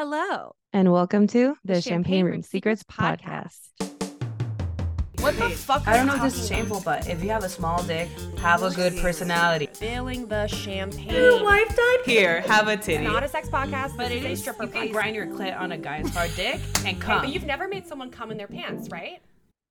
Hello. And welcome to the, The Champagne, Room Secrets, podcast. What the fuck? I don't know if this is shameful, but if you have a small dick, have a good personality. Failing the champagne. Your wife died? Here, have a titty. Not a sex podcast, but it is a is. stripper You can grind your clit on a guy's hard dick and come. But you've never made someone come in their pants, right?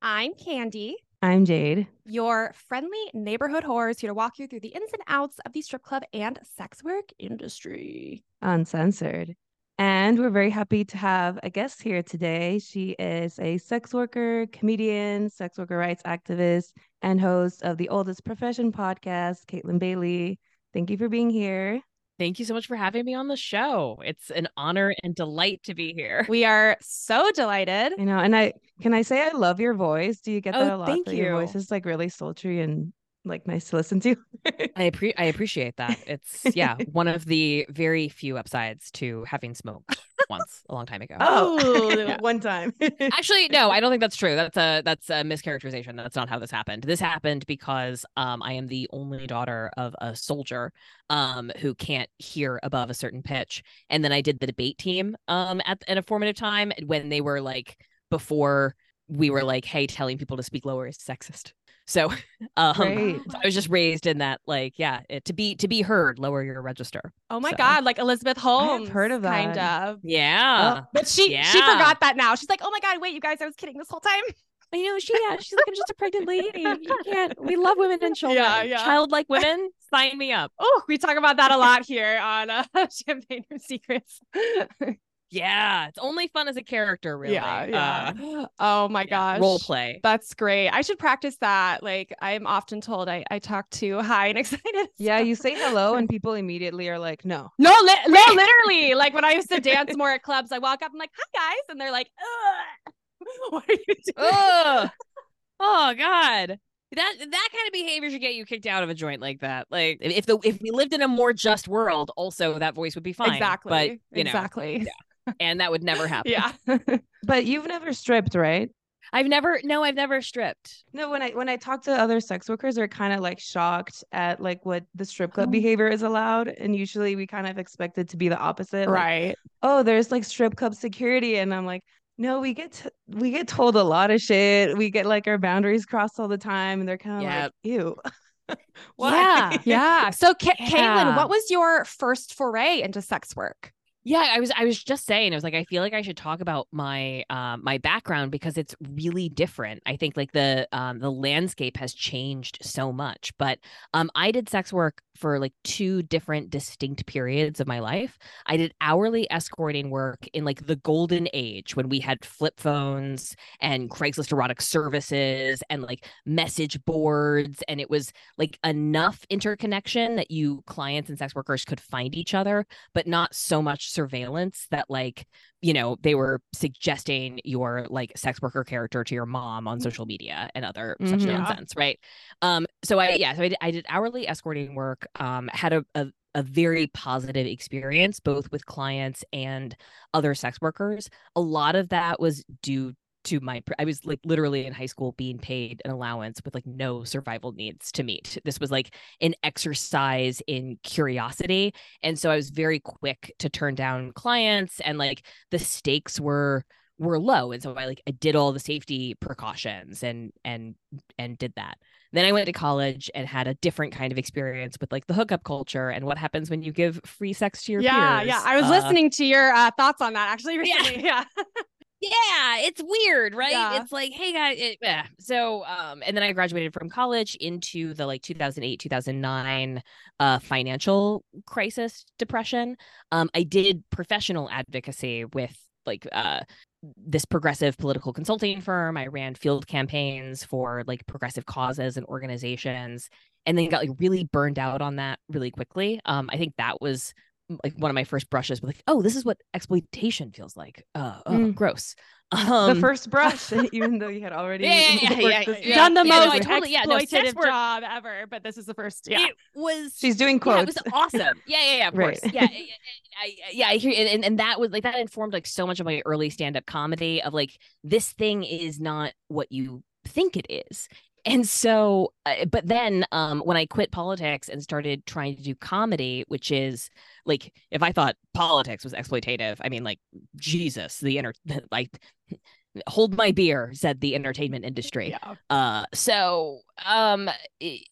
I'm Candy, I'm Jade. your friendly neighborhood whores here to walk you through the ins and outs of the strip club and sex work industry. Uncensored. And we're very happy to have a guest here today. She is a sex worker, comedian, sex worker rights activist, and host of the Oldest Profession podcast, Kaytlin Bailey. Thank you for being here. Thank you so much for having me on the show. It's an honor and delight to be here. We are so delighted. You know. And I can I say I love your voice? Do you get Oh, that a lot? thank that Your voice is like really sultry and like nice to listen to. I appre- I appreciate that. It's yeah, one of the very few upsides to having smoked once a long time ago. oh, Yeah. one time. Actually, no, I don't think that's true. That's a that's a mischaracterization. That's not how this happened. This happened because um I am the only daughter of a soldier um who can't hear above a certain pitch. And then I did the debate team um at at a formative time when they were like before we were like, hey, telling people to speak lower is sexist. So um Great. so I was just raised in that like, yeah, it, to be to be heard, lower your register. Oh my So- God, like Elizabeth Holmes. heard of that? Kind of. Yeah. But she she forgot that now. She's like, oh my God, wait, you guys, I was kidding this whole time. I know she yeah, she's like I'm just a pregnant lady. You can't we love women and children. Yeah, yeah. Childlike women, sign me up. Oh, we talk about that a lot here on uh, Champagne Room Secrets. Yeah, it's only fun as a character, really. Yeah, Uh, oh my yeah, gosh. Role play. That's great. I should practice that. Like I'm often told I, I talk too high and excited. Yeah, so- you say hello and people immediately are like, no. No, li- no, literally. Like when I used to dance more at clubs, I walk up, I'm like, hi guys. And they're like, Ugh. what are you doing? Ugh. oh God. That that kind of behavior should get you kicked out of a joint like that. Like if the if we lived in a more just world, also that voice would be fine. exactly. But you know, exactly. And that would never happen. Yeah. But you've never stripped, right? I've never no, I've never stripped. No, when I when I talk to other sex workers, they're kind of like shocked at like what the strip club Oh. behavior is allowed, and usually we kind of expect it to be the opposite. like, right. oh, there's like strip club security, and I'm like, no, we get t- we get told a lot of shit. We get like our boundaries crossed all the time, and they're kind of Yep. like, ew. Yeah. Yeah. So, Ca- Kaytlin, what was your first foray into sex work? Yeah, I was I was just saying, I was like, I feel like I should talk about my um my background because it's really different. I think like the um the landscape has changed so much. But um I did sex work for like two different distinct periods of my life. I did hourly escorting work in like the golden age when we had flip phones and Craigslist erotic services and like message boards and it was like enough interconnection that you clients and sex workers could find each other but not so much surveillance that like you know they were suggesting your like sex worker character to your mom on social media and other such Mhm. Yeah. nonsense right um so i yeah so i did, I did hourly escorting work um had a, a a very positive experience both with clients and other sex workers a lot of that was due to my i was like literally in high school being paid an allowance with like no survival needs to meet this was like an exercise in curiosity and so i was very quick to turn down clients and like the stakes were were low and so i like i did all the safety precautions and and and did that then i went to college and had a different kind of experience with like the hookup culture and what happens when you give free sex to your yeah, peers yeah. Yeah. I was Uh, listening to your uh, thoughts on that actually recently. Yeah. yeah it's weird right Yeah. it's like hey guys it, yeah. so um and then i graduated from college into the like 2008 2009 uh financial crisis depression um i did professional advocacy with like uh this progressive political consulting firm i ran field campaigns for like progressive causes and organizations and then got like really burned out on that really quickly um i think that was like one of my first brushes with like oh this is what exploitation feels like uh oh, Mm. gross the um, first brush, even though you had already Yeah, yeah, yeah, yeah, yeah. Done the Yeah, most I totally- yeah, no, exploitative work- job ever, but this is the first. Yeah. it was She's doing yeah, it was awesome. Yeah, yeah, yeah, of Right. course. Yeah, I, yeah, I hear, and- and that was like that informed like so much of my early stand-up comedy of like this thing is not what you think it is. And so uh, but then um when i quit politics and started trying to do comedy which is like if i thought politics was exploitative i mean like jesus the inner like hold my beer said the entertainment industry Yeah. uh so um it-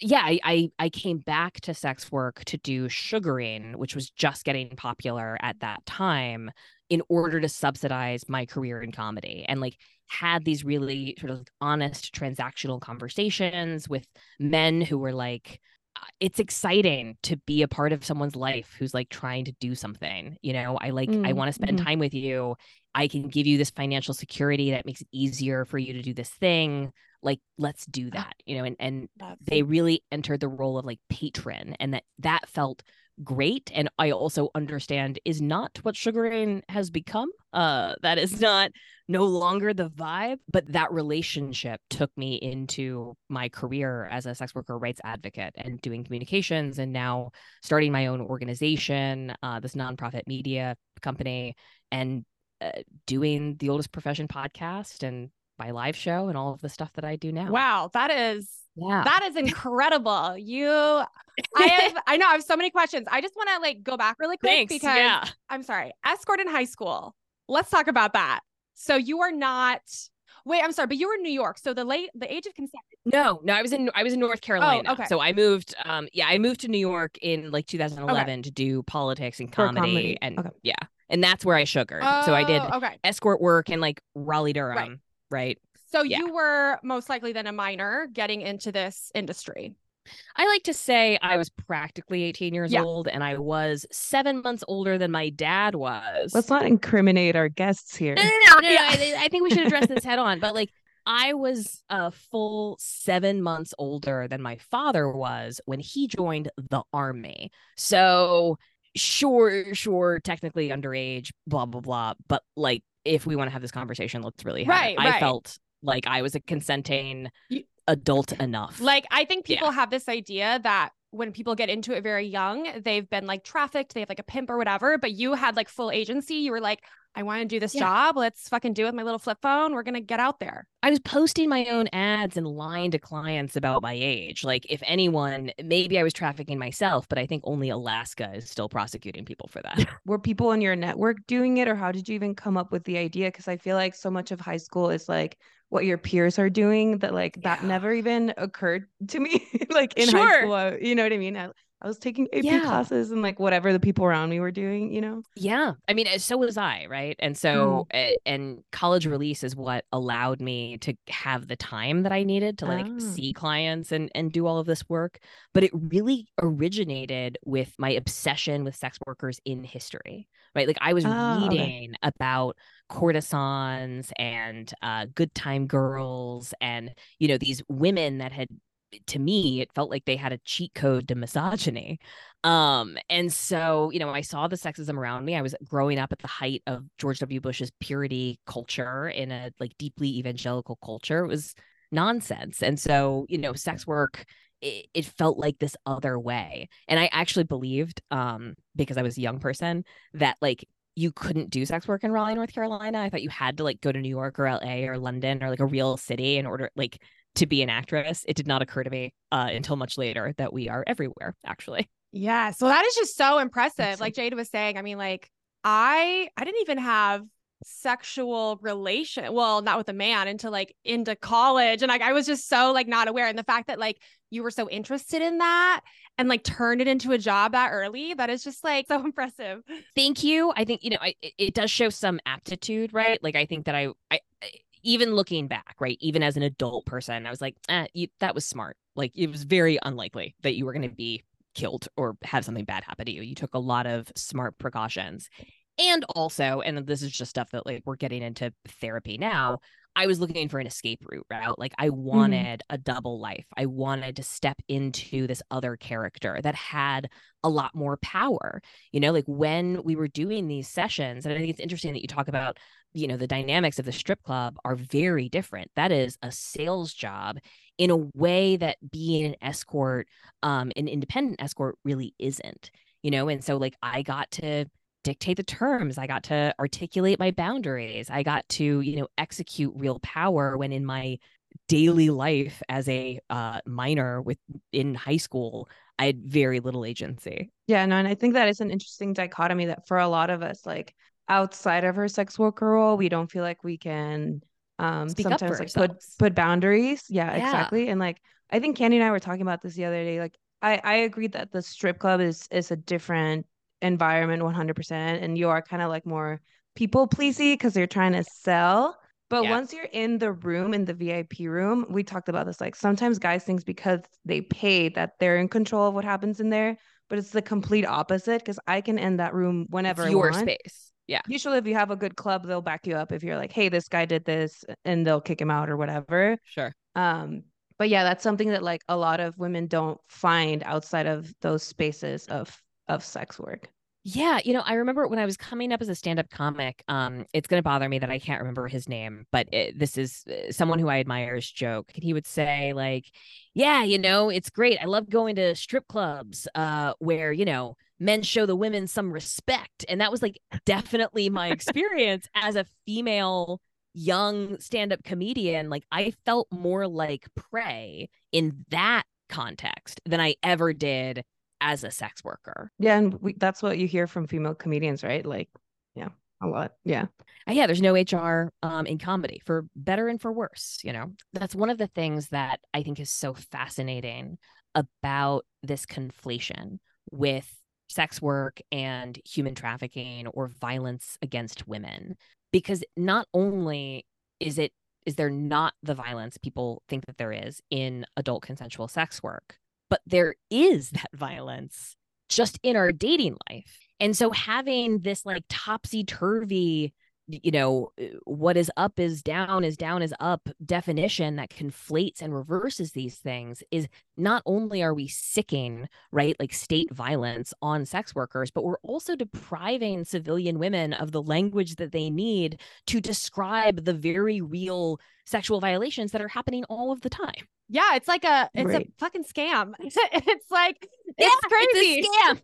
yeah I, I i came back to sex work to do sugaring which was just getting popular at that time in order to subsidize my career in comedy and like had these really sort of honest transactional conversations with men who were like "Uh, it's exciting to be a part of someone's life who's like trying to do something you know? I like i Mm, want to spend mhm. time with you. I can give you this financial security that makes it easier for you to do this thing. Like let's do that you know? And and they really entered the role of like patron and that that felt great and i also understand is not what sugaring has become uh that is not no longer the vibe but that relationship took me into my career as a sex worker rights advocate and doing communications and now starting my own organization uh this nonprofit media company and uh, doing the oldest profession podcast and my live show and all of the stuff that i do now. Wow, that is yeah that is incredible. You I have I know I have so many questions. I just want to like go back really quick Thanks. because yeah. I'm sorry. Escort in high school. Let's talk about that. So you are not Wait, I'm sorry, but you were in New York. So the late the age of consent. No, no, I was in I was in North Carolina. Oh, okay. So I moved um yeah, I moved to New York in like 2011 to do politics and comedy, comedy. and Okay. yeah. And that's where I sugared. so I did Oh, Okay. escort work in like Raleigh Durham, right? So Yeah. you were most likely then a minor getting into this industry. I like to say I was practically 18 years Yeah. old and I was 7 months older than my dad was. Let's not incriminate our guests here. No, no, no, no, no. I, I think we should address this head on. But like, I was a full seven months older than my father was when he joined the army. So, sure, sure, technically underage, blah, blah, blah. But like, if we want to have this conversation, let's really have Right, it. I right. felt like I was a consenting adult enough. Like I think Yeah. people have this idea that when people get into it very young, they've been like trafficked, they have like a pimp or whatever, but you had like full agency. You were like, I want to do this Yeah. job. Let's fucking do it with my little flip phone. We're gonna get out there. I was posting my own ads and lying to clients about my age. Like, if anyone, maybe I was trafficking myself, but I think only Alaska is still prosecuting people for that. Were people in your network doing it, or how did you even come up with the idea? Because I feel like so much of high school is like what your peers are doing that like that Yeah. never even occurred to me. like in Sure. high school, I- you know what I mean? I, I was taking AP Yeah. classes and like whatever the people around me were doing, you know? Yeah. I mean, so was I, right? And so, uh, and college release is what allowed me to have the time that I needed to like Ah. see clients and and do all of this work. But it really originated with my obsession with sex workers in history, right? Like I was okay. reading about courtesans and uh, good time girls and you know these women that had to me it felt like they had a cheat code to misogyny um and so you know i saw the sexism around me i was growing up at the height of george w bush's purity culture in a like deeply evangelical culture it was nonsense and so you know sex work it, it felt like this other way and i actually believed um because i was a young person that like you couldn't do sex work in raleigh north carolina i thought you had to like go to new york or la or london or like a real city in order like to be an actress it did not occur to me uh, until much later that we are everywhere actually Yeah. So that is just so impressive. That's Like Jada was saying, I mean, like I I didn't even have sexual relation well not with a man until like into college and like i was just so like not aware and the fact that like you were so interested in that and like turned it into a job that early that is just like so impressive. Thank you. I think you know I, it- does show some aptitude right? Like i think that i i I- even looking back right even as an adult person i was like eh, you, that was smart. Like it was very unlikely that you were going to be killed or have something bad happen to you. You took a lot of smart precautions and also and this is just stuff that like we're getting into therapy now i was looking for an escape route right like i wanted a double life. I wanted to step into this other character that had a lot more power you know like when we were doing these sessions and i think it's interesting that you talk about you know the dynamics of the strip club are very different. That is a sales job in a way that being an escort um an independent escort really isn't you know and so like i got to dictate the terms i got to articulate my boundaries i got to you know execute real power when in my daily life as a uh, minor with in high school, I had very little agency. Yeah, no, and I think that is an interesting dichotomy that for a lot of us, like outside of her sex worker role, we don't feel like we can um Speak sometimes like put put boundaries. Yeah, Yeah. exactly. And like I think Candy and I were talking about this the other day. Like I I agreed that the strip club is is a different environment 100% and you are kind of like more people pleasy because you're trying to sell. But Yeah. once you're in the room, in the VIP room, we talked about this. Like sometimes guys think because they pay that they're in control of what happens in there, but it's the complete opposite because I can end that room whenever It's your space. Yeah. Usually, if you have a good club, they'll back you up if you're like, "Hey, this guy did this," and they'll kick him out or whatever. Sure. Um, but yeah, that's something that like a lot of women don't find outside of those spaces of of sex work. Yeah, you know, I remember when I was coming up as a stand-up comic. Um, it's going to bother me that I can't remember his name, but it, this is uh, someone who I admire's joke. And he would say, like, "Yeah, you know, it's great. I love going to strip clubs, uh, where you know men show the women some respect." And that was like definitely my experience as a female young stand-up comedian. Like, I felt more like prey in that context than I ever did as a sex worker. Yeah, and we, that's what you hear from female comedians, right? Like, yeah, a lot. Yeah. Uh, yeah, there's no HR um, in comedy for better and for worse. You know, that's one of the things that I think is so fascinating about this conflation with sex work and human trafficking or violence against women. Because not only is it is there not the violence people think that there is in adult consensual sex work, but there is that violence just in our dating life. And so having this like topsy turvy, you know, uh, what is up is down, is down is up definition that conflates and reverses these things is not only are we sicking, right, like state violence on sex workers, but we're also depriving civilian women of the language that they need to describe the very real sexual violations that are happening all of the time. Yeah, it's like a it's Right. a fucking scam. it's like Yeah, it's crazy. It's a scam.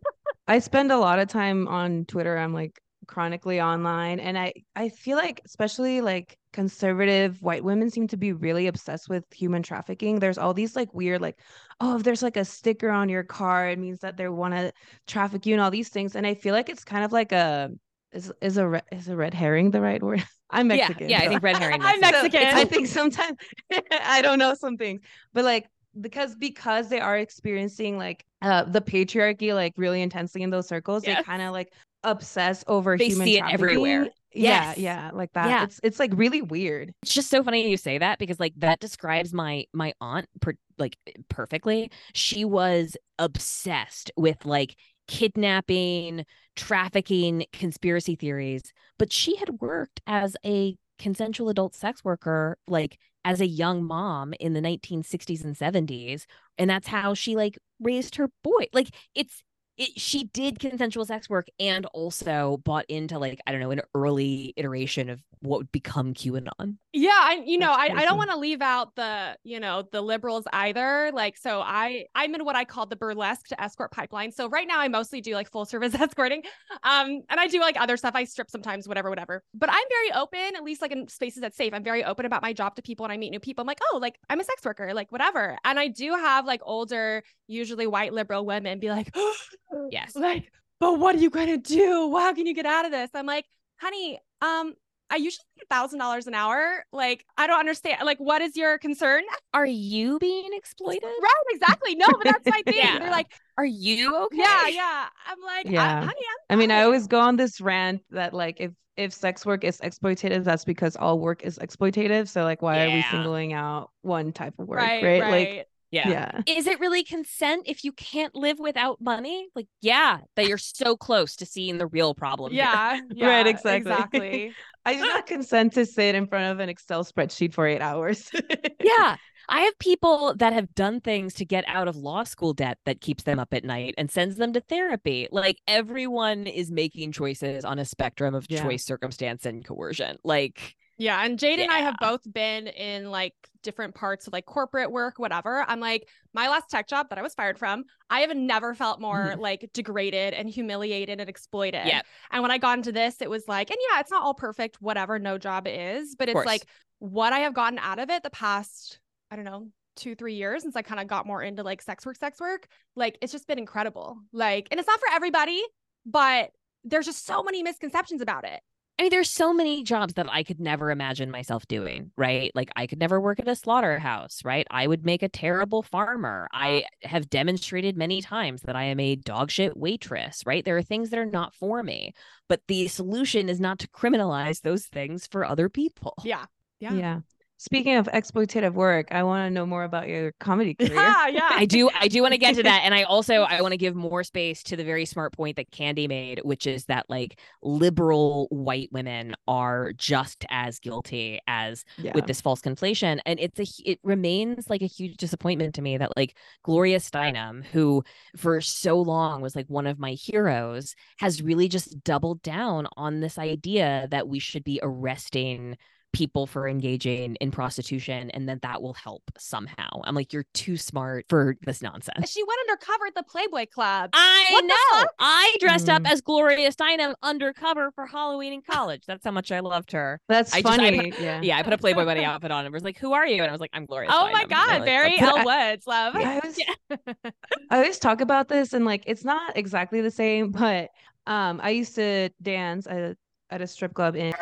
I spend a lot of time on Twitter. I'm like chronically online and I I feel like especially like conservative white women seem to be really obsessed with human trafficking. There's all these like weird like oh if there's like a sticker on your car it means that they want to traffic you and all these things and I feel like it's kind of like a is is a is a red herring the right word? I'm Mexican. Yeah, yeah, I think red herring. I'm sense. so Mexican. I think sometimes I don't know some things, but like because because they are experiencing like uh the patriarchy like really intensely in those circles, they kind of like obsess over They human see it trafficking. everywhere. Yeah, yeah, like that. Yeah. It's it's like really weird. it's just so funny you say that because like that describes my my aunt per, like perfectly she was obsessed with like kidnapping trafficking conspiracy theories but she had worked as a consensual adult sex worker like as a young mom in the 1960s and 70s and that's how she like raised her boy like it's it, she did consensual sex work and also bought into like I don't know an early iteration of what would become QAnon. Yeah, I you know, I, I don't want to leave out the, you know, the liberals either. Like so I I'm in what I call the burlesque to escort pipeline. So right now I mostly do like full service escorting. Um and I do like other stuff. I strip sometimes, whatever, whatever. But I'm very open, at least like in spaces that's safe. I'm very open about my job to people and I meet new people. I'm like, oh, like I'm a sex worker, like whatever. And I do have like older, usually white liberal women be like, Yes. like, but what are you gonna do? How can you get out of this? I'm like, honey, um, I usually get a thousand dollars an hour. Like, I don't understand. Like, what is your concern? Are you being exploited? Right, exactly. No, but that's my thing. Yeah. They're like, Are you okay? yeah, yeah. I'm like, Yeah. yeah. honey, I'm I mean, I always go on this rant that like if if sex work is exploitative, that's because all work is exploitative. So like why are we singling out one type of work, right, right? right. Like Yeah. yeah. Is it really consent if you can't live without money? Like, yeah, that you're so close to seeing the real problem. yeah, yeah, Right, exactly. exactly. I do not consent to sit in front of an Excel spreadsheet for eight hours. Yeah. I have people that have done things to get out of law school debt that keeps them up at night and sends them to therapy. Like everyone is making choices on a spectrum of Yeah. choice, circumstance, and coercion. Like, Yeah, and Jade and I have both been in like different parts of like corporate work, whatever. I'm like, my last tech job that I was fired from, I have never felt more mm-hmm. like degraded and humiliated and exploited. Yep. And when I got into this, it was like, and yeah, it's not all perfect, whatever no job is, but it's like what I have gotten out of it the past I don't know, two, three years since I kind of got more into like sex work, sex work, like it's just been incredible. Like, and it's not for everybody, but there's just so many misconceptions about it. I mean, there's so many jobs that I could never imagine myself doing, right? Like, I could never work at a slaughterhouse, right? I would make a terrible farmer. I have demonstrated many times that I am a dogshit waitress, right? There are things that are not for me, but the solution is not to criminalize those things for other people. Yeah. Yeah. Yeah. Speaking of exploitative work, I want to know more about your comedy career. Yeah. Yeah. I do I do want to get to that and I also I want to give more space to the very smart point that Candy made which is that like liberal white women are just as guilty as Yeah. with this false conflation and it's a it remains like a huge disappointment to me that like Gloria Steinem who for so long was like one of my heroes has really just doubled down on this idea that we should be arresting people for engaging in prostitution and that that will help somehow. I'm like you're too smart for this nonsense. She went undercover at the Playboy Club. I What know. I dressed up Mm. as Gloria Steinem undercover for Halloween in college. That's how much I loved her. That's I just- I funny. yeah. Yeah, I put a Playboy bunny outfit on and was like, "Who are you?" And I was like, "I'm Gloria." Oh Steinem." my God. like, Very "That's- Elle Woods, love. I always, I always talk about this and like it's not exactly the same, but um I used to dance at, at a strip club in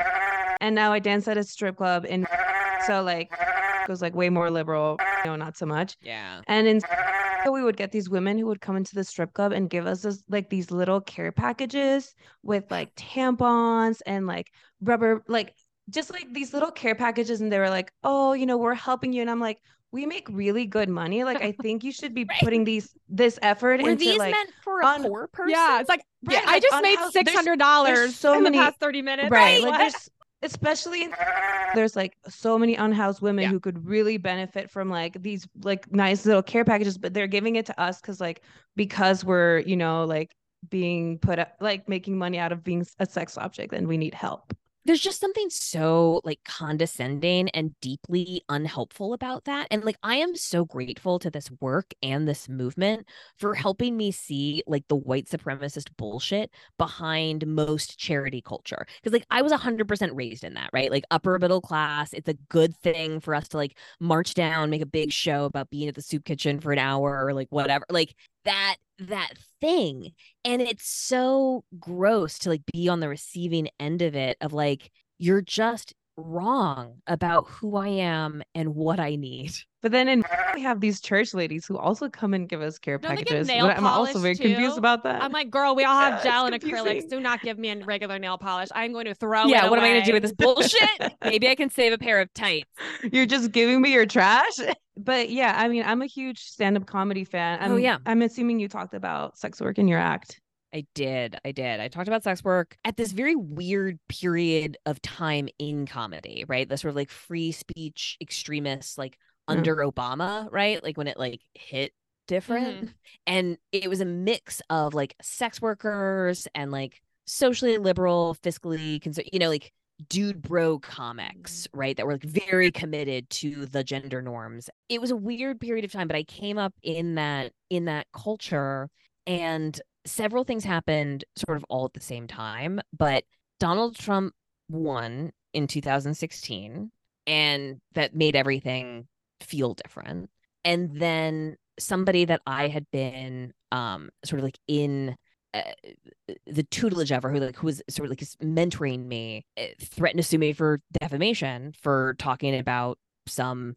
and now I dance at a strip club in so like it was like way more liberal, you know, not so much. Yeah. And in we would get these women who would come into the strip club and give us this like these little care packages with like tampons and like rubber like just like these little care packages and they were like, "Oh, you know, we're helping you." And I'm like, "We make really good money. Like I think you should be Right. putting these this effort Were into these like meant for a on- poor person? Yeah. It's like, Right, yeah, I like, just on made six hundred dollars so in many- the past thirty minutes. right What? like there's especially in, there's like so many unhoused women Yeah. who could really benefit from like these like nice little care packages but they're giving it to us because like because we're you know like being put up like making money out of being a sex object and we need help there's just something so like condescending and deeply unhelpful about that. And like, I am so grateful to this work and this movement for helping me see like the white supremacist bullshit behind most charity culture. Cause like, I was 100% raised in that, right? Like, upper middle class. It's a good thing for us to like march down, make a big show about being at the soup kitchen for an hour or like whatever. Like, that that thing. And it's so gross to like be on the receiving end of it of like you're just wrong about who I am and what I need. but then in we have these church ladies who also come and give us care Don't packages but i'm also very confused about that I'm like, girl, we all have Yeah, it's gel and confusing. acrylics. Do not give me a regular nail polish. I'm going to throw yeah, what am I going to do with this bullshit? Maybe I can save a pair of tights. you're just giving me your trash but yeah i mean i'm a huge stand-up comedy fan oh, I'm, Oh, yeah. i'm assuming you talked about sex work in your act I did. I did. I talked about sex work at this very weird period of time in comedy, right? The sort of like free speech extremists, like Mm. under Obama, right? Like when it like hit different. And it was a mix of like sex workers and like socially liberal, fiscally concerned, you know, like dude bro comics, right? That were like very committed to the gender norms. It was a weird period of time, but I came up in that in that culture and several things happened sort of all at the same time, but Donald Trump won in 2016 and that made everything feel different. And then somebody that I had been um sort of like in uh, the tutelage of her who like who was sort of like mentoring me uh, threatened to sue me for defamation for talking about some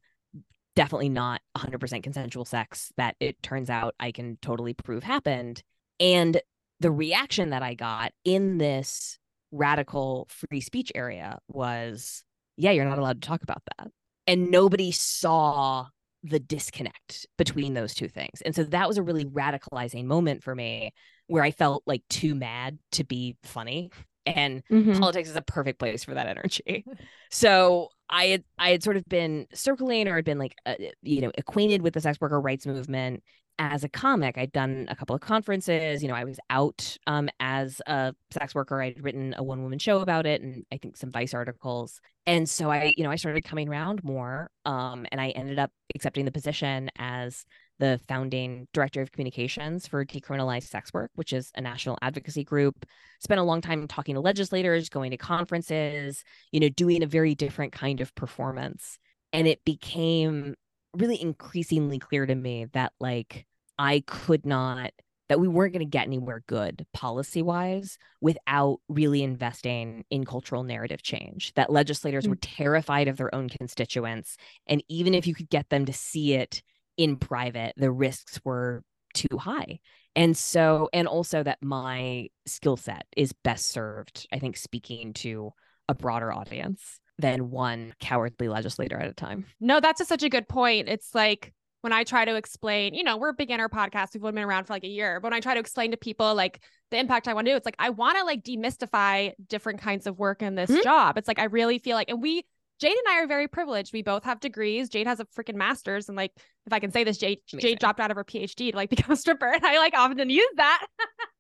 definitely not 100% consensual sex that it turns out I can totally prove happened and the reaction that I got in this radical free speech area was yeah you're not allowed to talk about that and nobody saw the disconnect between those two things and so that was a really radicalizing moment for me where I felt like too mad to be funny and Mhm. politics is a perfect place for that energy. So I had I had sort of been circling or had been like uh, you know acquainted with the sex worker rights movement as a comic. I'd done a couple of conferences. You know, I was out um, as a sex worker. I'd written a one woman show about it, and I think some Vice articles. And so I you know I started coming around more, um, and I ended up accepting the position as the founding director of communications for decriminalized sex work, which is a national advocacy group. Spent a long time talking to legislators, going to conferences, you know, doing a very different kind of performance. And it became really increasingly clear to me that like I could not that we weren't going to get anywhere good policy wise without really investing in cultural narrative change. That legislators mm-hmm. were terrified of their own constituents. And even if you could get them to see it in private, the risks were too high. And so, and also that my skill set is best served, I think, speaking to a broader audience than one cowardly legislator at a time. No, that's a, such a good point. It's like when I try to explain, you know, we're a beginner podcast. We've only been around for like a year. But when I try to explain to people like the impact I want to do, it's like I want to like demystify different kinds of work in this mm-hmm. job. It's like I really feel like, and we Jade and I are very privileged. We both have degrees. Jade has a freaking master's, and like, if I can say this, Jade Jade dropped out of her PhD to like become a stripper, and I like often use that.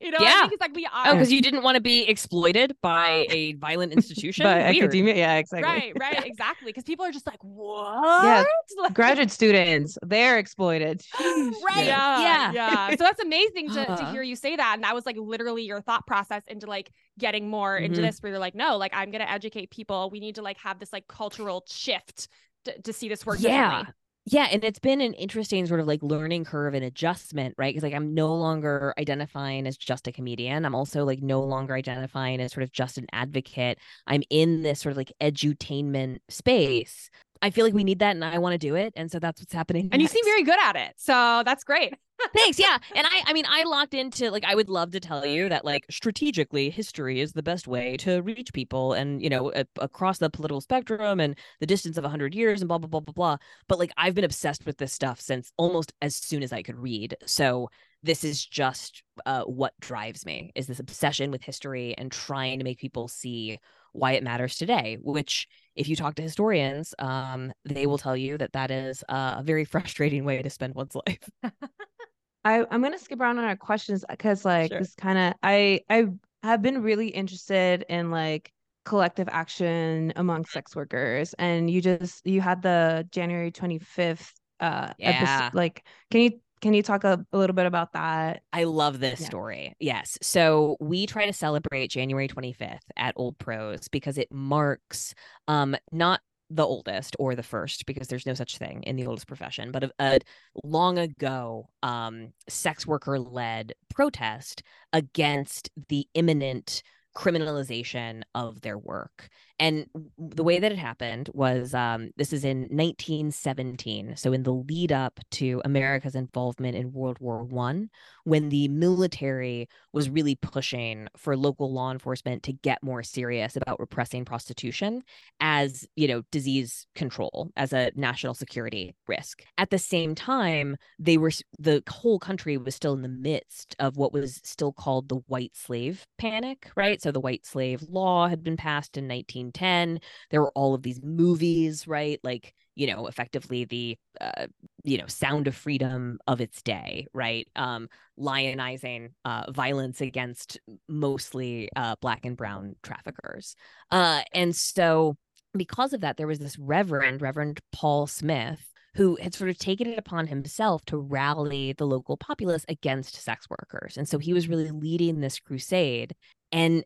you know, yeah. Because like we are. Oh, because you didn't want to be exploited by a violent institution, by academia. Yeah, exactly. Right, right, exactly. Because people are just like, what? Yeah, like, graduate students, they're exploited. right. Yeah, yeah, yeah. So that's amazing to, uh-huh. to hear you say that, and that was like literally your thought process into like getting more mm-hmm. into this where you're like no like i'm going to educate people we need to like have this like cultural shift to, to see this work yeah yeah and it's been an interesting sort of like learning curve and adjustment right because like i'm no longer identifying as just a comedian i'm also like no longer identifying as sort of just an advocate i'm in this sort of like edutainment space I feel like we need that and I want to do it. And so that's what's happening. And next. you seem very good at it. So that's great. Thanks. Yeah. And I I mean I locked into like I would love to tell you that like strategically history is the best way to reach people and you know a- across the political spectrum and the distance of 100 years and blah blah blah blah blah. But like I've been obsessed with this stuff since almost as soon as I could read. So this is just uh, what drives me is this obsession with history and trying to make people see why it matters today which if you talk to historians um, they will tell you that that is a very frustrating way to spend one's life I, i'm going to skip around on our questions because like sure. this kind of i i have been really interested in like collective action among sex workers and you just you had the january 25th uh yeah. episode like can you can you talk a, a, little bit about that? I love this yeah. story. Yes. So we try to celebrate January 25th at Old Pros because it marks um not the oldest or the first because there's no such thing in the oldest profession but a, a long ago um sex worker led protest against the imminent criminalization of their work and the way that it happened was um, this is in 1917 so in the lead up to america's involvement in world war one when the military was really pushing for local law enforcement to get more serious about repressing prostitution as you know disease control as a national security risk. At the same time they were the whole country was still in the midst of what was still called the white slave panic right? So the white slave law had been passed in 19 1910 there were all of these movies right like you know effectively the uh, you know sound of freedom of its day right um lionizing uh violence against mostly uh black and brown traffickers uh and so because of that there was this reverend reverend paul smith who had sort of taken it upon himself to rally the local populace against sex workers. And so he was really leading this crusade. And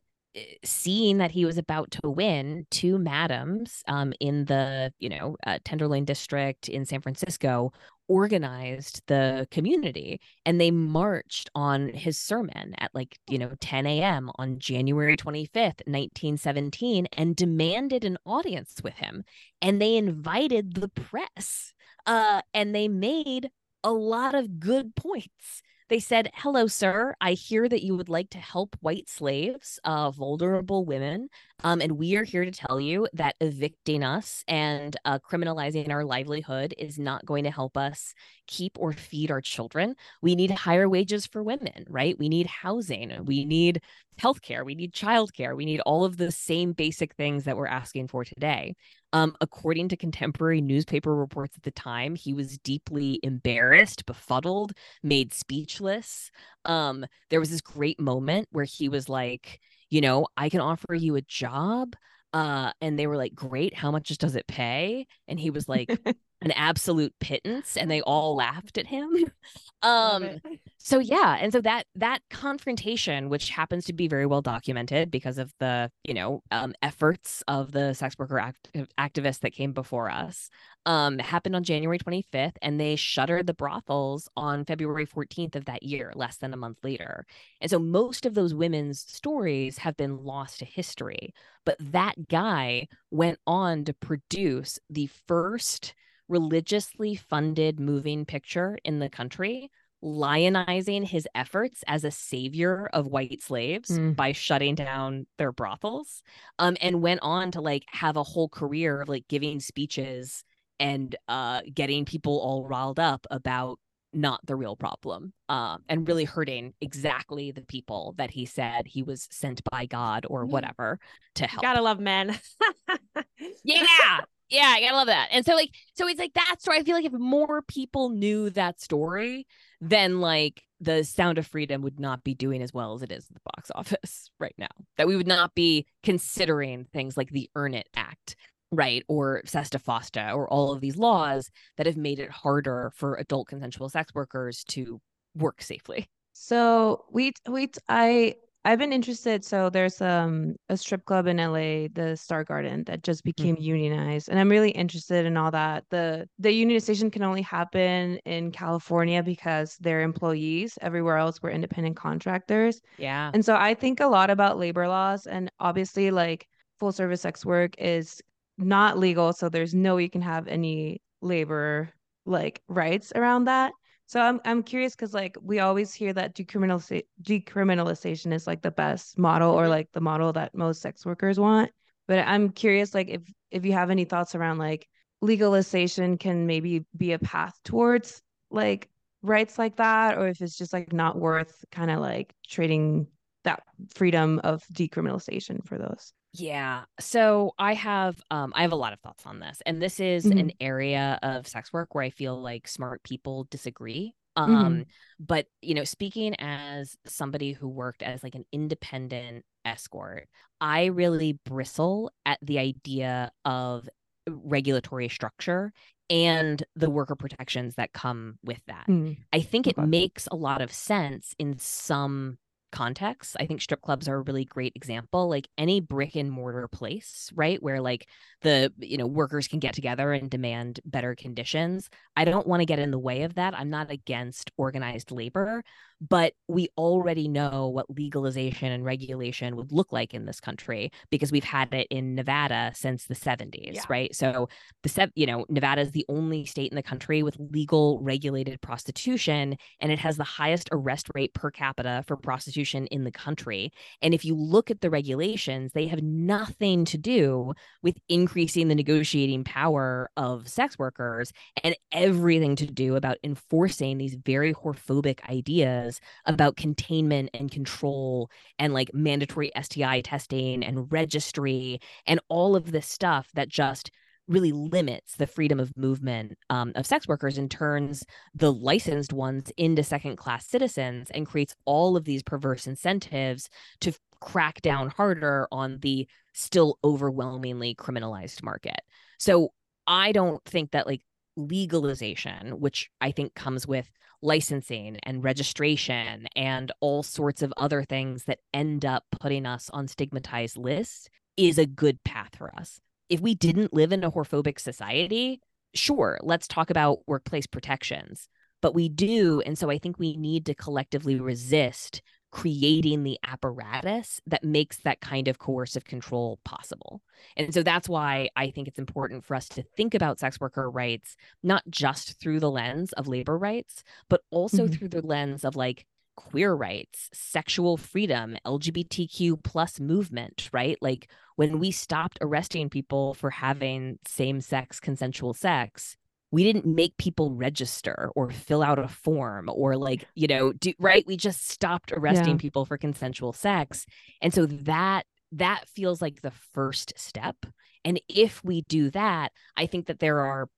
seeing that he was about to win two madams um, in the you know uh, tenderloin district in san francisco organized the community and they marched on his sermon at like you know 10 a.m on january 25th 1917 and demanded an audience with him and they invited the press uh, and they made a lot of good points they said, Hello, sir. I hear that you would like to help white slaves, uh, vulnerable women. Um, and we are here to tell you that evicting us and uh, criminalizing our livelihood is not going to help us keep or feed our children. We need higher wages for women, right? We need housing. We need healthcare. We need childcare. We need all of the same basic things that we're asking for today. Um, according to contemporary newspaper reports at the time, he was deeply embarrassed, befuddled, made speechless. Um, there was this great moment where he was like, you know, I can offer you a job. Uh, and they were like, Great, how much does it pay? And he was like, an absolute pittance and they all laughed at him. Um so yeah and so that that confrontation which happens to be very well documented because of the you know um, efforts of the sex worker act- activists that came before us um, happened on january 25th and they shuttered the brothels on february 14th of that year less than a month later. And so most of those women's stories have been lost to history but that guy went on to produce the first religiously funded moving picture in the country lionizing his efforts as a savior of white slaves mm. by shutting down their brothels um and went on to like have a whole career of like giving speeches and uh getting people all riled up about not the real problem um and really hurting exactly the people that he said he was sent by god or whatever to help gotta love men. Yeah yeah, I gotta love that. And so like so it's like that story. I feel like if more people knew that story, then like the Sound of Freedom would not be doing as well as it is in the box office right now. That we would not be considering things like the Earn It Act, right? Or Sesta Fosta or all of these laws that have made it harder for adult consensual sex workers to work safely. So we we I I've been interested. So there's um a strip club in LA, the Star Garden, that just mm-hmm. became mm-hmm. unionized, and I'm really interested in all that. the The unionization can only happen in California because they're employees. Everywhere else, we're independent contractors. Yeah. And so I think a lot about labor laws, and obviously, like full service sex work is not legal, so there's no way you can have any labor like rights around that. So I'm I'm curious because like we always hear that decriminalization decriminalization is like the best model or mm-hmm. like the model that most sex workers want. But I'm curious like if if you have any thoughts around like legalization can maybe be a path towards like rights like that or if it's just like not worth kind of like trading that freedom of decriminalization for those yeah. So I have um I have a lot of thoughts on this. And this is mm-hmm. an area of sex work where I feel like smart people disagree. Mm-hmm. Um mm-hmm. but you know, speaking as somebody who worked as like an independent escort, I really bristle at the idea of regulatory structure and the worker protections that come with that. Mm-hmm. I think it makes a lot of sense in some contexts. I think strip clubs are a really great example. Like any brick and mortar place, right? Where like the, you know, workers can get together and demand better conditions. I don't want to get in the way of that. I'm not against organized labor, but we already know what legalization and regulation would look like in this country because we've had it in Nevada since the 70s, yeah. right? So the you know, Nevada is the only state in the country with legal regulated prostitution and it has the highest arrest rate per capita for prostitution in the country. And if you look at the regulations, they have nothing to do with increasing the negotiating power of sex workers and everything to do about enforcing these very whorephobic ideas about containment and control and like mandatory STI testing and registry and all of this stuff that just really limits the freedom of movement um, of sex workers and turns the licensed ones into second class citizens and creates all of these perverse incentives to crack down harder on the still overwhelmingly criminalized market. So I don't think that like legalization, which I think comes with licensing and registration and all sorts of other things that end up putting us on stigmatized lists is a good path for us. If we didn't live in a whorephobic society, sure, let's talk about workplace protections. But we do. And so I think we need to collectively resist creating the apparatus that makes that kind of coercive control possible. And so that's why I think it's important for us to think about sex worker rights, not just through the lens of labor rights, but also mm-hmm. through the lens of like queer rights, sexual freedom, LGBTQ plus movement, right? Like when we stopped arresting people for having same sex consensual sex, we didn't make people register or fill out a form or like you know do right? We just stopped arresting yeah. people for consensual sex. And so that that feels like the first step. And if we do that i think that there are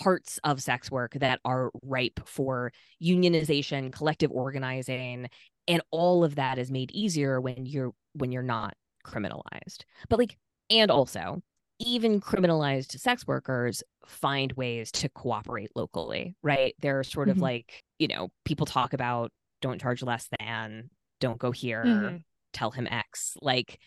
parts of sex work that are ripe for unionization collective organizing and all of that is made easier when you're when you're not criminalized. But like and also even criminalized sex workers find ways to cooperate locally, right? They're sort of Mhm. like, you know, people talk about don't charge less than, don't go here, Mhm. tell him X. Like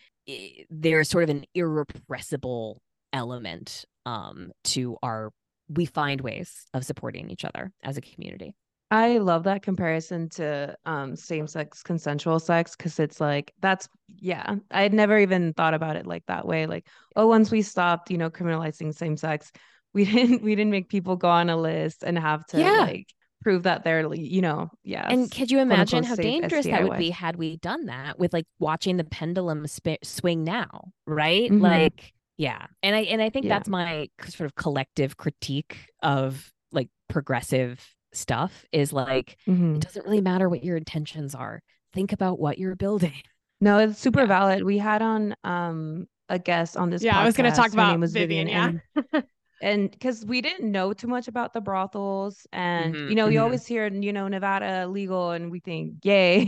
there's sort of an irrepressible element um to our we find ways of supporting each other as a community. I love that comparison to um same-sex consensual sex because it's like that's yeah, I'd never even thought about it like that way. Like, oh, once we stopped, you know, criminalizing same sex, we didn't we didn't make people go on a list and have to Yeah. like prove that they're you know, yeah. And could you imagine how dangerous that would STI be had we done that with like watching the pendulum sp- swing now, right? Mhm. Like, yeah. And I and I think Yeah. that's my sort of collective critique of like progressive stuff is like Mhm. it doesn't really matter what your intentions are. Think about what you're building. No, it's super Yeah. valid. We had on um a guest on this Yeah, I was gonna talk Her about name was Vivian, Vivian, yeah. and and because we didn't know too much about the brothels and Mhm, you know you mhm. always hear you know nevada legal and we think yay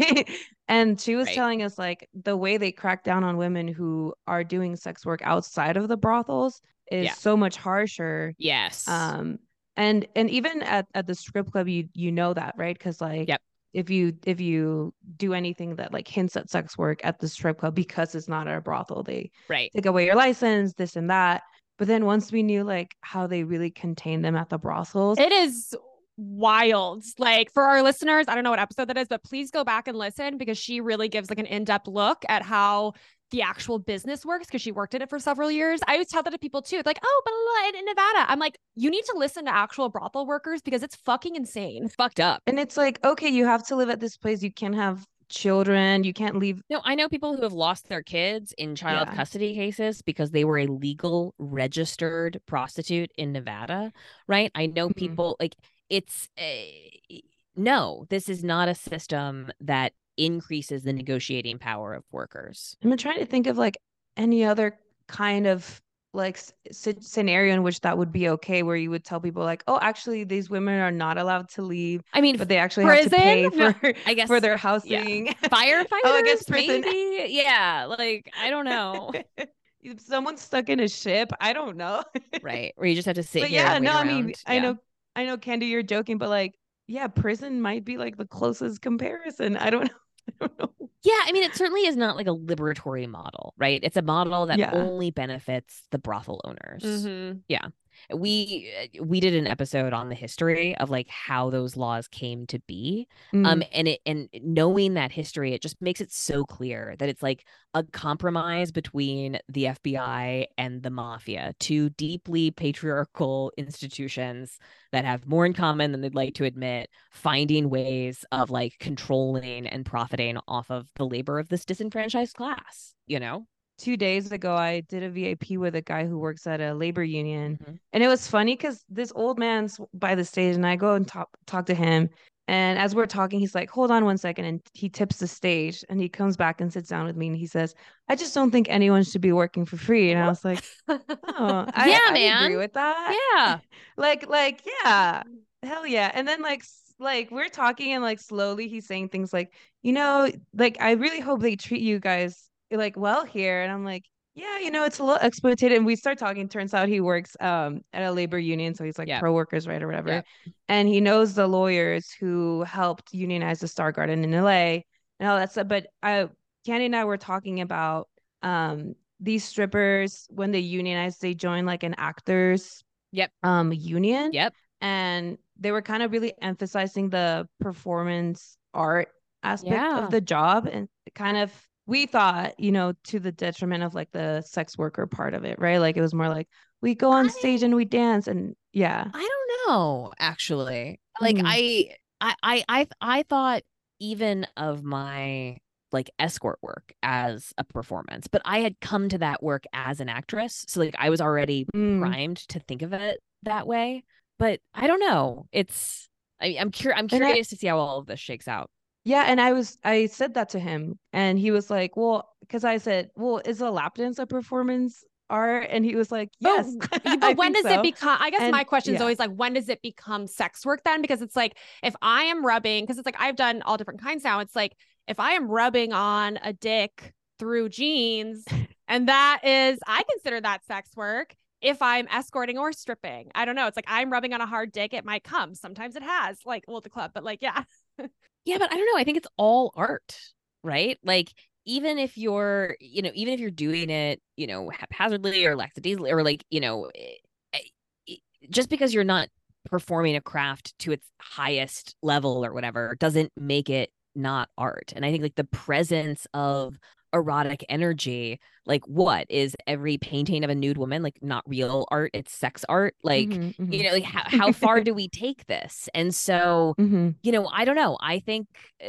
and she was Right. telling us like the way they crack down on women who are doing sex work outside of the brothels is Yeah. so much harsher Yes. um and and even at, at the strip club you you know that right because like Yep. if you if you do anything that like hints at sex work at the strip club because it's not a brothel they right. take away your license, this and that. But then once we knew like how they really contain them at the brothels, It is wild. Like for our listeners, I don't know what episode that is, but please go back and listen because she really gives like an in-depth look at how the actual business works because she worked at it for several years. I always tell that to people too. It's like, oh, but in, in Nevada, I'm like, you need to listen to actual brothel workers because it's fucking insane. It's fucked up. and it's like, okay, you have to live at this place. You can't have children. You can't leave. No, I know people who have lost their kids in child Yeah. custody cases because they were a legal registered prostitute in Nevada, right? I know Mhm. people like it's uh, no, this is not a system that increases the negotiating power of workers. I'm trying to think of like any other kind of like s- scenario in which that would be okay, where you would tell people like, oh, actually, these women are not allowed to leave, I mean, but they actually have to pay Prison? for I guess for their housing. firefighters, Oh, I guess prison. maybe. Yeah, like I don't know. if someone's stuck in a ship, I don't know. right, where you just have to sit but yeah, no, I mean, around. I know, I know, Candy, you're joking, but like, yeah, prison might be like the closest comparison. I don't know. I. Yeah, I mean, it certainly is not like a liberatory model, right? It's a model that Yeah. only benefits the brothel owners. Mm-hmm. We uh, we did an episode on the history of like how those laws came to be. Mm, Um, and it and knowing that history, it just makes it so clear that it's like a compromise between the FBI and the mafia, two deeply patriarchal institutions that have more in common than they'd like to admit, finding ways of like controlling and profiting off of the labor of this disenfranchised class, you know? Two days ago, I did a VIP with a guy who works at a labor union, Mhm. and it was funny because this old man's by the stage, and I go and talk talk to him. And as we're talking, he's like, "Hold on one second. and he tips the stage, and he comes back and sits down with me, and he says, "I just don't think anyone should be working for free." And I was like, "Oh, I, Yeah, I man. agree with that." Yeah. like like yeah hell yeah and then like like we're talking and like slowly he's saying things like you know like i really hope they treat you guys like well here and i'm like yeah you know it's a little exploitative and we start talking turns out he works um at a labor union so he's like Yeah. pro workers right or whatever Yeah. and he knows the lawyers who helped unionize the star garden in la and all that stuff but i candy and i were talking about um these strippers when they unionize they join like an actors Yep. um union Yep. and they were kind of really emphasizing the performance art aspect Yeah. of the job and kind of we thought you know to the detriment of like the sex worker part of it right like it was more like we go on stage and we dance and yeah I don't know, actually. Like Mm. I, I, I, I, I thought even of my like escort work as a performance, but I had come to that work as an actress, so like I was already Mm. primed to think of it that way. But I don't know. It's I, I'm cur- I'm And I- curious to see how all of this shakes out. Yeah, and I was I said that to him, and he was like, "Well," because I said, "Well, is a lap dance a performance art?" And he was like, But- "Yes." I but when does so. it become i guess And- my question is yeah. always like when does it become sex work then because it's like if i am rubbing because it's like i've done all different kinds now it's like if i am rubbing on a dick through jeans And that is, I consider that sex work if I'm escorting or stripping. I don't know. It's like I'm rubbing on a hard dick. It might come. Sometimes it has, like, well, the club, but like, yeah. yeah, but I don't know. I think it's all art, right? Like, even if you're, you know, even if you're doing it, you know, haphazardly or lackadaisically or like, you know, eh, eh, just because you're not performing a craft to its highest level or whatever doesn't make it not art. And I think like the presence of erotic energy like what is every painting of a nude woman like not real art it's sex art like mm-hmm, mm-hmm. you know like how, how far do we take this and so mm-hmm. you know i don't know i think uh,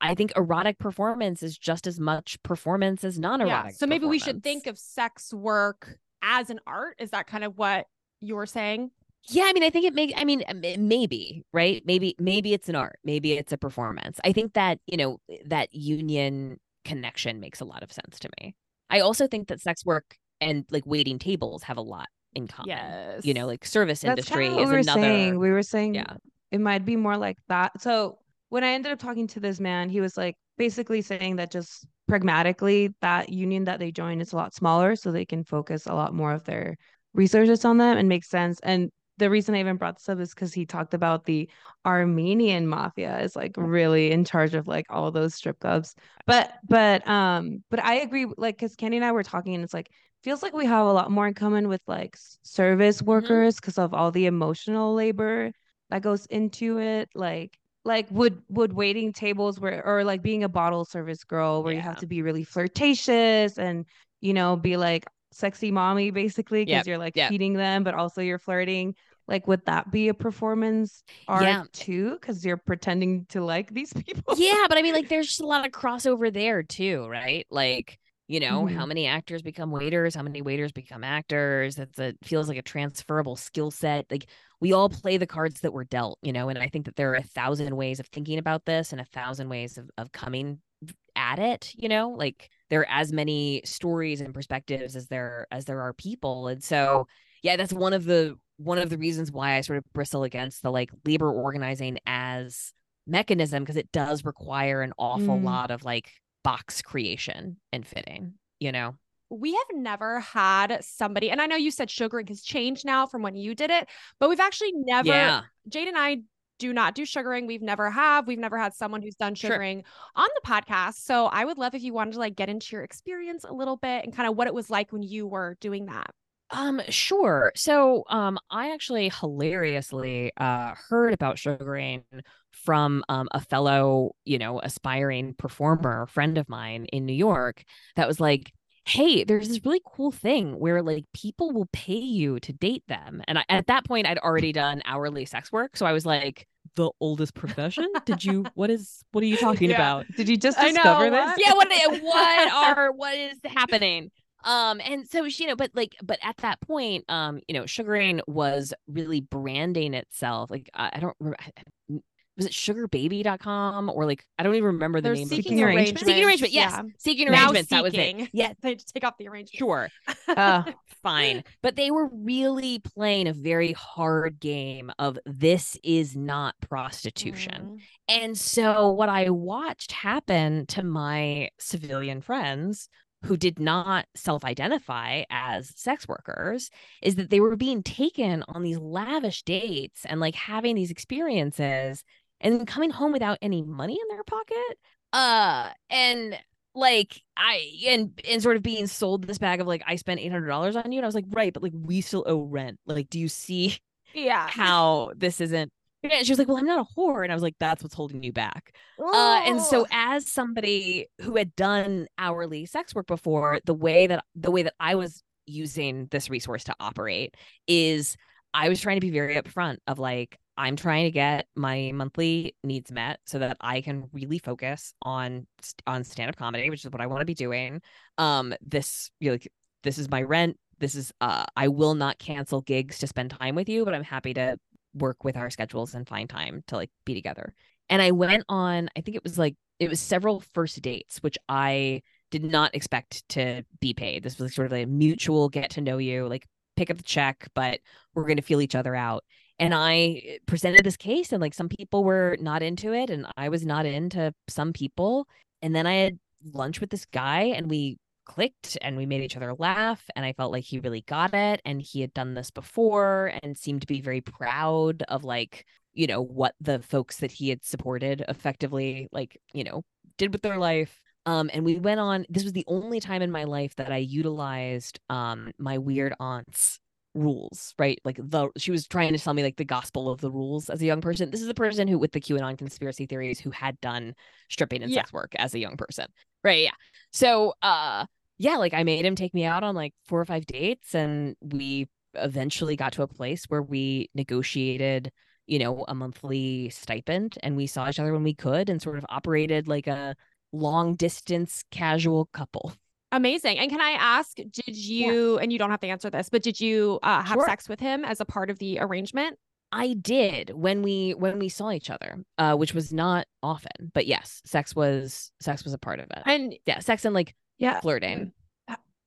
i think erotic performance is just as much performance as non-erotic yeah. so maybe we should think of sex work as an art is that kind of what you were saying yeah, I mean, I think it may. I mean, maybe right. Maybe maybe it's an art. Maybe it's a performance. I think that you know that union connection makes a lot of sense to me. I also think that sex work and like waiting tables have a lot in common. Yes. You know, like service That's industry is we were another. Saying. We were saying yeah. it might be more like that. So when I ended up talking to this man, he was like basically saying that just pragmatically that union that they join is a lot smaller so they can focus a lot more of their resources on them and make sense. And the reason I even brought this up is because he talked about the Armenian mafia is like really in charge of like all those strip clubs. But but um but I agree like because Candy and I were talking and it's like feels like we have a lot more in common with like service mm-hmm. workers because mm-hmm. of all the emotional labor that goes into it. Like like would would waiting tables where or like being a bottle service girl where yeah. you have to be really flirtatious and you know be like sexy mommy basically because yep. you're like yep. feeding them but also you're flirting like would that be a performance art yeah. too because you're pretending to like these people yeah but i mean like there's just a lot of crossover there too right like you know mm-hmm. how many actors become waiters how many waiters become actors that's a feels like a transferable skill set like we all play the cards that we're dealt you know and i think that there are a thousand ways of thinking about this and a thousand ways of, of coming at it you know like there are as many stories and perspectives as there as there are people and so yeah that's one of the one of the reasons why i sort of bristle against the like labor organizing as mechanism because it does require an awful mm. lot of like box creation and fitting you know we have never had somebody, and I know you said sugaring has changed now from when you did it, but we've actually never, yeah. Jade and I do not do sugaring. We've never have. We've never had someone who's done sugaring sure. on the podcast. So I would love if you wanted to like get into your experience a little bit and kind of what it was like when you were doing that. Um, sure. So um I actually hilariously uh heard about sugaring from um a fellow, you know, aspiring performer, friend of mine in New York that was like, hey, there's this really cool thing where like people will pay you to date them. And I, at that point, I'd already done hourly sex work. So I was like, the oldest profession? Did you, what is, what are you talking yeah. about? Did you just discover this? Yeah. What, what are, what is happening? Um, and so, you know, but like, but at that point, um, you know, sugaring was really branding itself. Like, I, I don't remember, was it sugarbaby.com or like I don't even remember the They're name. Seeking arrangement. Seeking arrangement. Yes. Yeah. Seeking arrangements. That was it. Yeah. They just take off the arrangement. Sure. uh, fine. But they were really playing a very hard game of this is not prostitution. Mm. And so what I watched happen to my civilian friends who did not self identify as sex workers is that they were being taken on these lavish dates and like having these experiences and coming home without any money in their pocket. Uh, and like I and and sort of being sold this bag of like I spent eight hundred dollars on you, and I was like, right, but like we still owe rent. Like, do you see? Yeah, how this isn't yeah, she was like, "Well, I'm not a whore," and I was like, "That's what's holding you back." Uh, and so, as somebody who had done hourly sex work before, the way that the way that I was using this resource to operate is I was trying to be very upfront of like, I'm trying to get my monthly needs met so that I can really focus on on stand up comedy, which is what I want to be doing. Um, this you like this is my rent. This is uh, I will not cancel gigs to spend time with you, but I'm happy to work with our schedules and find time to like be together. And I went on, I think it was like, it was several first dates, which I did not expect to be paid. This was sort of a mutual get to know you, like pick up the check, but we're going to feel each other out. And I presented this case, and like some people were not into it, and I was not into some people. And then I had lunch with this guy, and we clicked and we made each other laugh and I felt like he really got it and he had done this before and seemed to be very proud of like you know what the folks that he had supported effectively like you know did with their life um and we went on this was the only time in my life that I utilized um my weird aunts rules, right? Like the she was trying to tell me like the gospel of the rules as a young person. This is a person who with the QAnon conspiracy theories who had done stripping and Yeah. sex work as a young person. Right. Yeah. So uh yeah, like I made him take me out on like four or five dates and we eventually got to a place where we negotiated, you know, a monthly stipend and we saw each other when we could and sort of operated like a long distance casual couple. Amazing. And can I ask, did you, and you don't have to answer this, but did you uh, have Sure. sex with him as a part of the arrangement? I did when we when we saw each other, uh, which was not often, but yes, sex was sex was a part of it. And yeah, sex and like Yeah. flirting.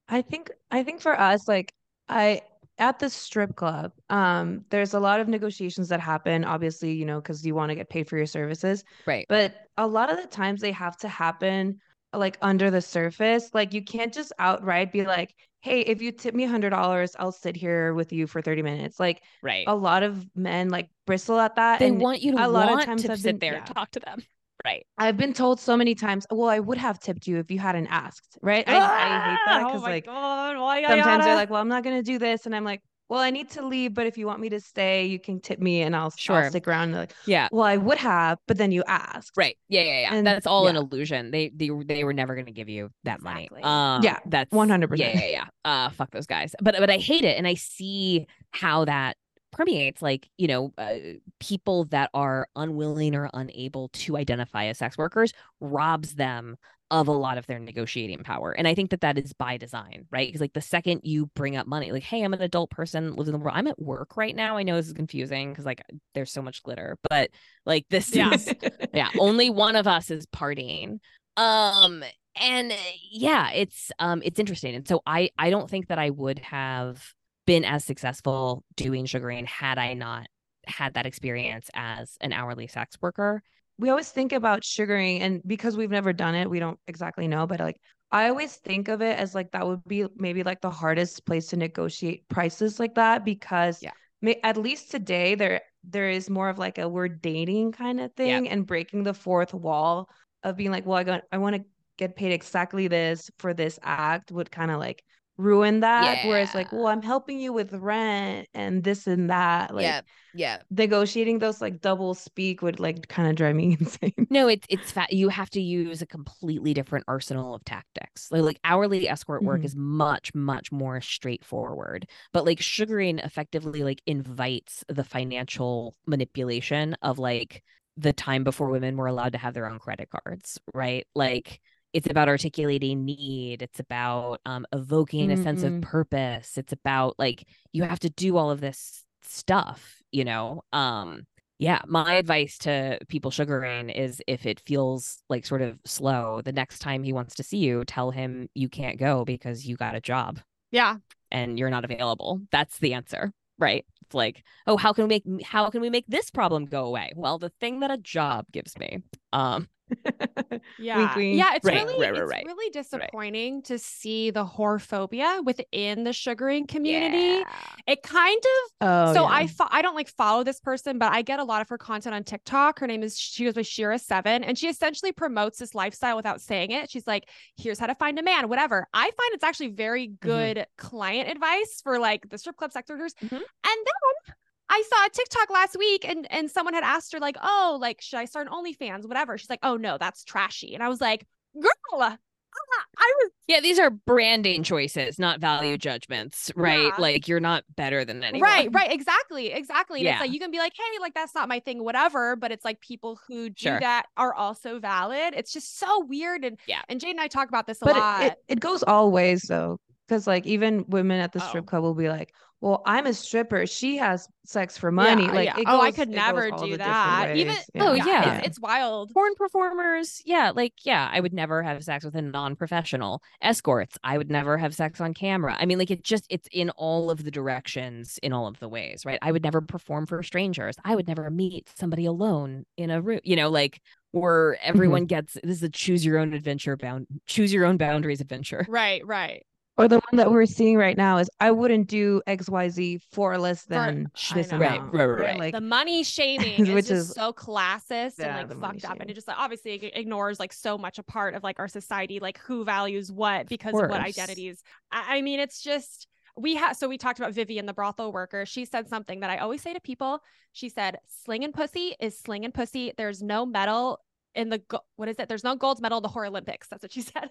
I think I think for us, like I at the strip club, um, there's a lot of negotiations that happen, obviously, you know, because you want to get paid for your services. Right. But a lot of the times they have to happen like under the surface. Like you can't just outright be like, hey, if you tip me a hundred dollars, I'll sit here with you for 30 minutes. Like Right. a lot of men like bristle at that. they and want you to a lot of times to I've sit been- there yeah. and talk to them. Right. I've been told so many times, well, I would have tipped you if you hadn't asked, right? I, I hate that Oh because my like God, why sometimes they're like, well, I'm not gonna do this, and I'm like, well, I need to leave, but if you want me to stay, you can tip me, and I'll, I'll Sure. stick around. And they're like, Yeah. well, I would have, but then you asked, Right. Yeah. Yeah. Yeah. And- that's all an illusion. They they they were never going to give you that Exactly. money. Um, Yeah, That's 100%. Yeah. Yeah. Yeah. Uh, fuck those guys. But but I hate it, and I see how that permeates like you know uh, people that are unwilling or unable to identify as sex workers robs them of a lot of their negotiating power and i think that that is by design right because like the second you bring up money like hey i'm an adult person lives in the world i'm at work right now i know this is confusing because like there's so much glitter but like this Yeah. is yeah only one of us is partying um and uh, yeah it's um it's interesting and so i i don't think that i would have been as successful doing sugaring had i not had that experience as an hourly sex worker we always think about sugaring and because we've never done it we don't exactly know but like i always think of it as like that would be maybe like the hardest place to negotiate prices like that because Yeah. may, at least today there there is more of like a we're dating kind of thing and breaking the fourth wall of being like well i got i want to get paid exactly this for this act would kind of like ruin that whereas like well i'm helping you with rent and this and that like yeah yeah. negotiating those like double speak would like kind of drive me insane no it's it's fat you have to use a completely different arsenal of tactics like, like hourly escort work Mhm. is much much more straightforward but like sugaring effectively like invites the financial manipulation of like the time before women were allowed to have their own credit cards right like it's about articulating need it's about um evoking a sense of Mhm. purpose it's about like you have to do all of this stuff you know? Um yeah my advice to people sugaring is if it feels like sort of slow the next time he wants to see you tell him you can't go because you got a job. Yeah. and you're not available. That's the answer right? It's like oh how can we make how can we make this problem go away? Well the thing that a job gives me um Yeah. wink. Yeah. It's Right, really, right, right, it's really disappointing to see the whore phobia within the sugaring community. yeah. It kind of oh so yeah. I fo- I don't like follow this person, but I get a lot of her content on TikTok. Her name is she goes by Shira Seven, and she essentially promotes this lifestyle without saying it. She's like, "Here's how to find a man, whatever." I find it's actually very good client advice for like the strip club sex workers. Mhm. And then I saw a TikTok last week, and and someone had asked her like, "Oh, like should I start an OnlyFans, whatever?" She's like, "Oh no, that's trashy," and I was like, "Girl." ah, I was yeah these are branding choices not value judgments right Yeah. like you're not better than anyone Right, right, exactly, exactly. Yeah. it's like you can be like, hey, like that's not my thing, whatever. But it's like people who do Sure. that are also valid. It's just so weird. And Yeah. and Jade and I talk about this a but lot. it, it, it goes all ways though because like even women at the strip Oh. club will be like, "Well, I'm a stripper. She has sex for money." Yeah, like, yeah. it oh, I could never do that. Even ways. Oh, yeah, yeah. It's, it's wild. porn performers yeah like yeah i would never have sex with a non-professional escorts i would never have sex on camera i mean like it just it's in all of the directions in all of the ways right i would never perform for strangers i would never meet somebody alone in a room you know like where mm-hmm. everyone gets this is a choose your own adventure bound choose your own boundaries adventure Right, right. Or the one that we're seeing right now is I wouldn't do XYZ for less than I this amount. Right, right, right, right. Like the money shaming is Which just is- so classist Yeah, and like fucked up and it just like obviously ig- ignores like so much a part of like our society like who values what because of, what identities. I-, I mean it's just we have so we talked about Vivian the brothel worker. She said something that I always say to people. She said slinging pussy is slinging pussy. There's no medal in the what is it? There's no gold medal in the horror olympics. That's what she said.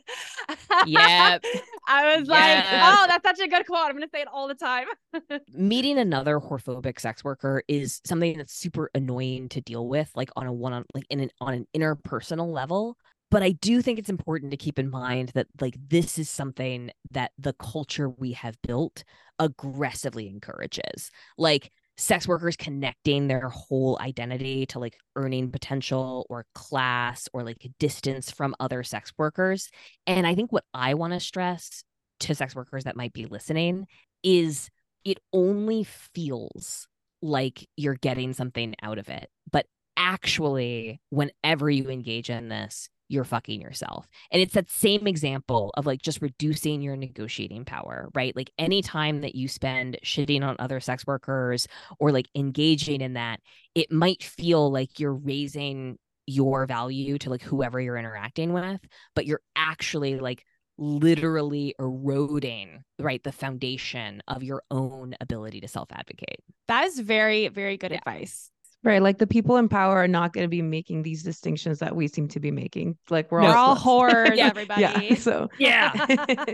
Yep. i was like oh that's such a good quote. I'm gonna say it all the time. Meeting another whorephobic sex worker is something that's super annoying to deal with like on a one on like in an on an interpersonal level. But i do think it's important to keep in mind that like this is something that the culture we have built aggressively encourages. Like sex workers connecting their whole identity to like earning potential or class or like distance from other sex workers and i think what i want to stress to sex workers that might be listening is it only feels like you're getting something out of it. But actually, whenever you engage in this, you're fucking yourself. And it's that same example of like just reducing your negotiating power, right? Like any time that you spend shitting on other sex workers or like engaging in that, it might feel like you're raising your value to like whoever you're interacting with, but you're actually like literally eroding right the foundation of your own ability to self-advocate that is very very good Yeah. advice right, like the people in power are not going to be making these distinctions that we seem to be making. Like we're we're all all sluts. whores Yeah. everybody Yeah. So yeah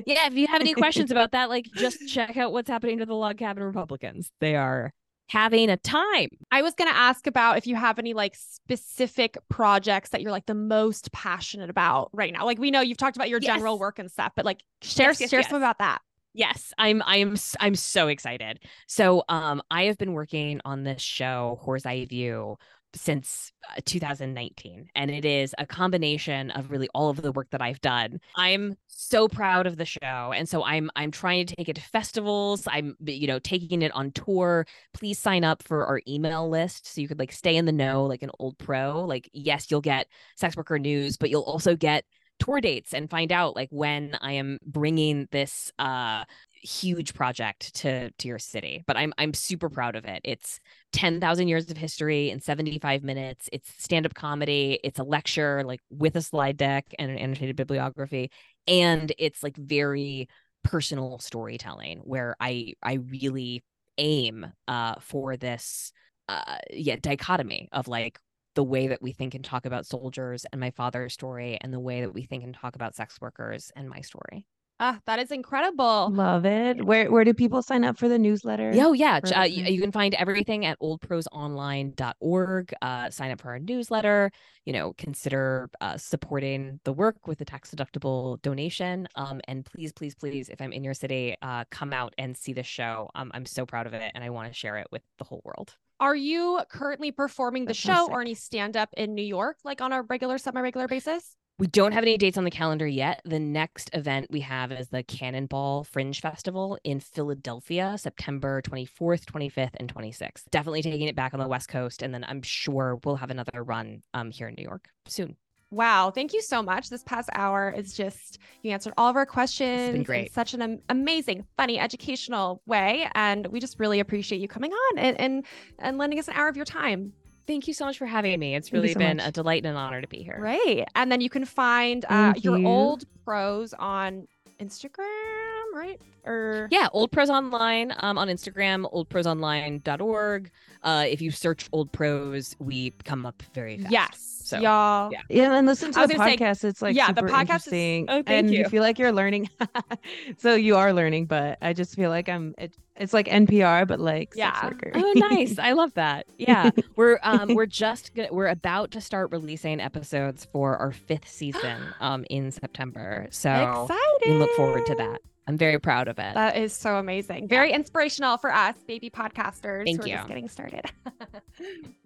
yeah if you have any questions about that like just check out what's happening to the log cabin republicans they are having a time I was going to ask about if you have any like specific projects that you're like the most passionate about right now. Like we know you've talked about your general work and stuff, but like share Yes, yes, share yes. some about that. Yes, I'm I'm s- I'm so excited. So um I have been working on this show Whore's Eye View since uh, 2019 and it is a combination of really all of the work that I've done. I'm so proud of the show and so I'm I'm trying to take it to festivals. I'm you know taking it on tour. Please sign up for our email list so you could like stay in the know like an old pro. Like yes, you'll get sex worker news, but you'll also get tour dates and find out like when I am bringing this uh huge project to to your city but i'm i'm super proud of it. It's 10,000 years of history in 75 minutes. It's stand-up comedy it's a lecture like with a slide deck and an annotated bibliography and it's like very personal storytelling where i i really aim uh for this uh yeah dichotomy of like the way that we think and talk about soldiers and my father's story and the way that we think and talk about sex workers and my story Ah, that is incredible. love it. Where where do people sign up for the newsletter? Oh yeah, uh, y- listeners? you can find everything at oldprosonline.org. Uh, sign up for our newsletter. You know, consider uh, supporting the work with a tax deductible donation. Um, and please, please, please, if I'm in your city, uh, come out and see the show. Um, I'm so proud of it, and I want to share it with the whole world. Are you currently performing the show or any stand up in New York like on a regular semi regular basis? We don't have any dates on the calendar yet. The next event we have is the Cannonball Fringe Festival in Philadelphia, September 24th, 25th, and 26th. Definitely taking it back on the West Coast. And then I'm sure we'll have another run um, here in New York soon. Wow, thank you so much. This past hour is just you answered all of our questions in great. such an amazing, funny, educational way, and we just really appreciate you coming on and and, and lending us an hour of your time. Thank you so much for having me. It's really so been much. a delight and an honor to be here. Right, and then you can find uh, Thank your you. old pros on Instagram, right? Or Yeah, Old Pros Online um, on Instagram, oldprosonline.org. Uh, if you search Old Pros, we come up very fast. yes, So, y'all. yeah. Yeah, and listen to I was the gonna say, podcast. it's like yeah, the super podcast is- Oh, thank and you. feel like you're learning. so you are learning, but I just feel like I'm. It, it's like NPR, but like Yeah. worker. Oh, nice! I love that. Yeah, we're um we're just go- we're about to start releasing episodes for our fifth season um in September. So exciting! we look forward to that. I'm very proud of it. That is so amazing. Very inspirational for us, baby podcasters Thank who you. are just getting started.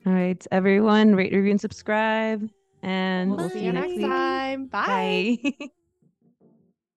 All right, everyone, rate, review, and subscribe. And we'll, see you next time. Bye. Bye.